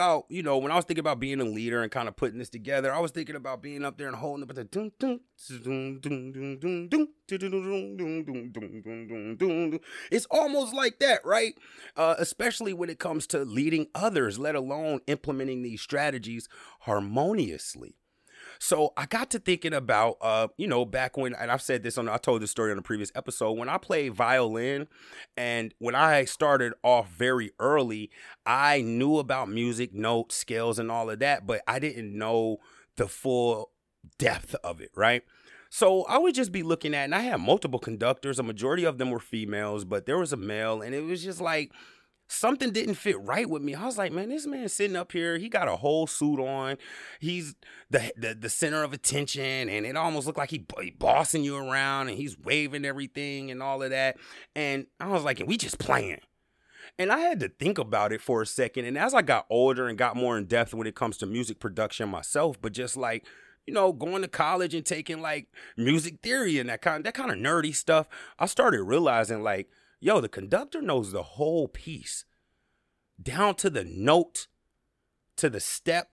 about, you know, when I was thinking about being a leader and kind of putting this together, I was thinking about being up there and holding up at the it's almost like that, right? Uh, especially when it comes to leading others, let alone implementing these strategies harmoniously. So I got to thinking about, uh, you know, back when, and I've said this on, I told this story on a previous episode, when I played violin and when I started off very early, I knew about music, notes, scales, and all of that, but I didn't know the full depth of it, right? So I would just be looking at, and I had multiple conductors. A majority of them were females, but there was a male, and it was just like, something didn't fit right with me. I was like, man, this man sitting up here, he got a whole suit on. He's the the, the center of attention, and it almost looked like he, he bossing you around, and he's waving everything and all of that. And I was like, and we just playing. And I had to think about it for a second. And as I got older and got more in depth when it comes to music production myself, but just like you know, going to college and taking like music theory and that kind that kind of nerdy stuff, I started realizing like yo, the conductor knows the whole piece. Down to the note, to the step,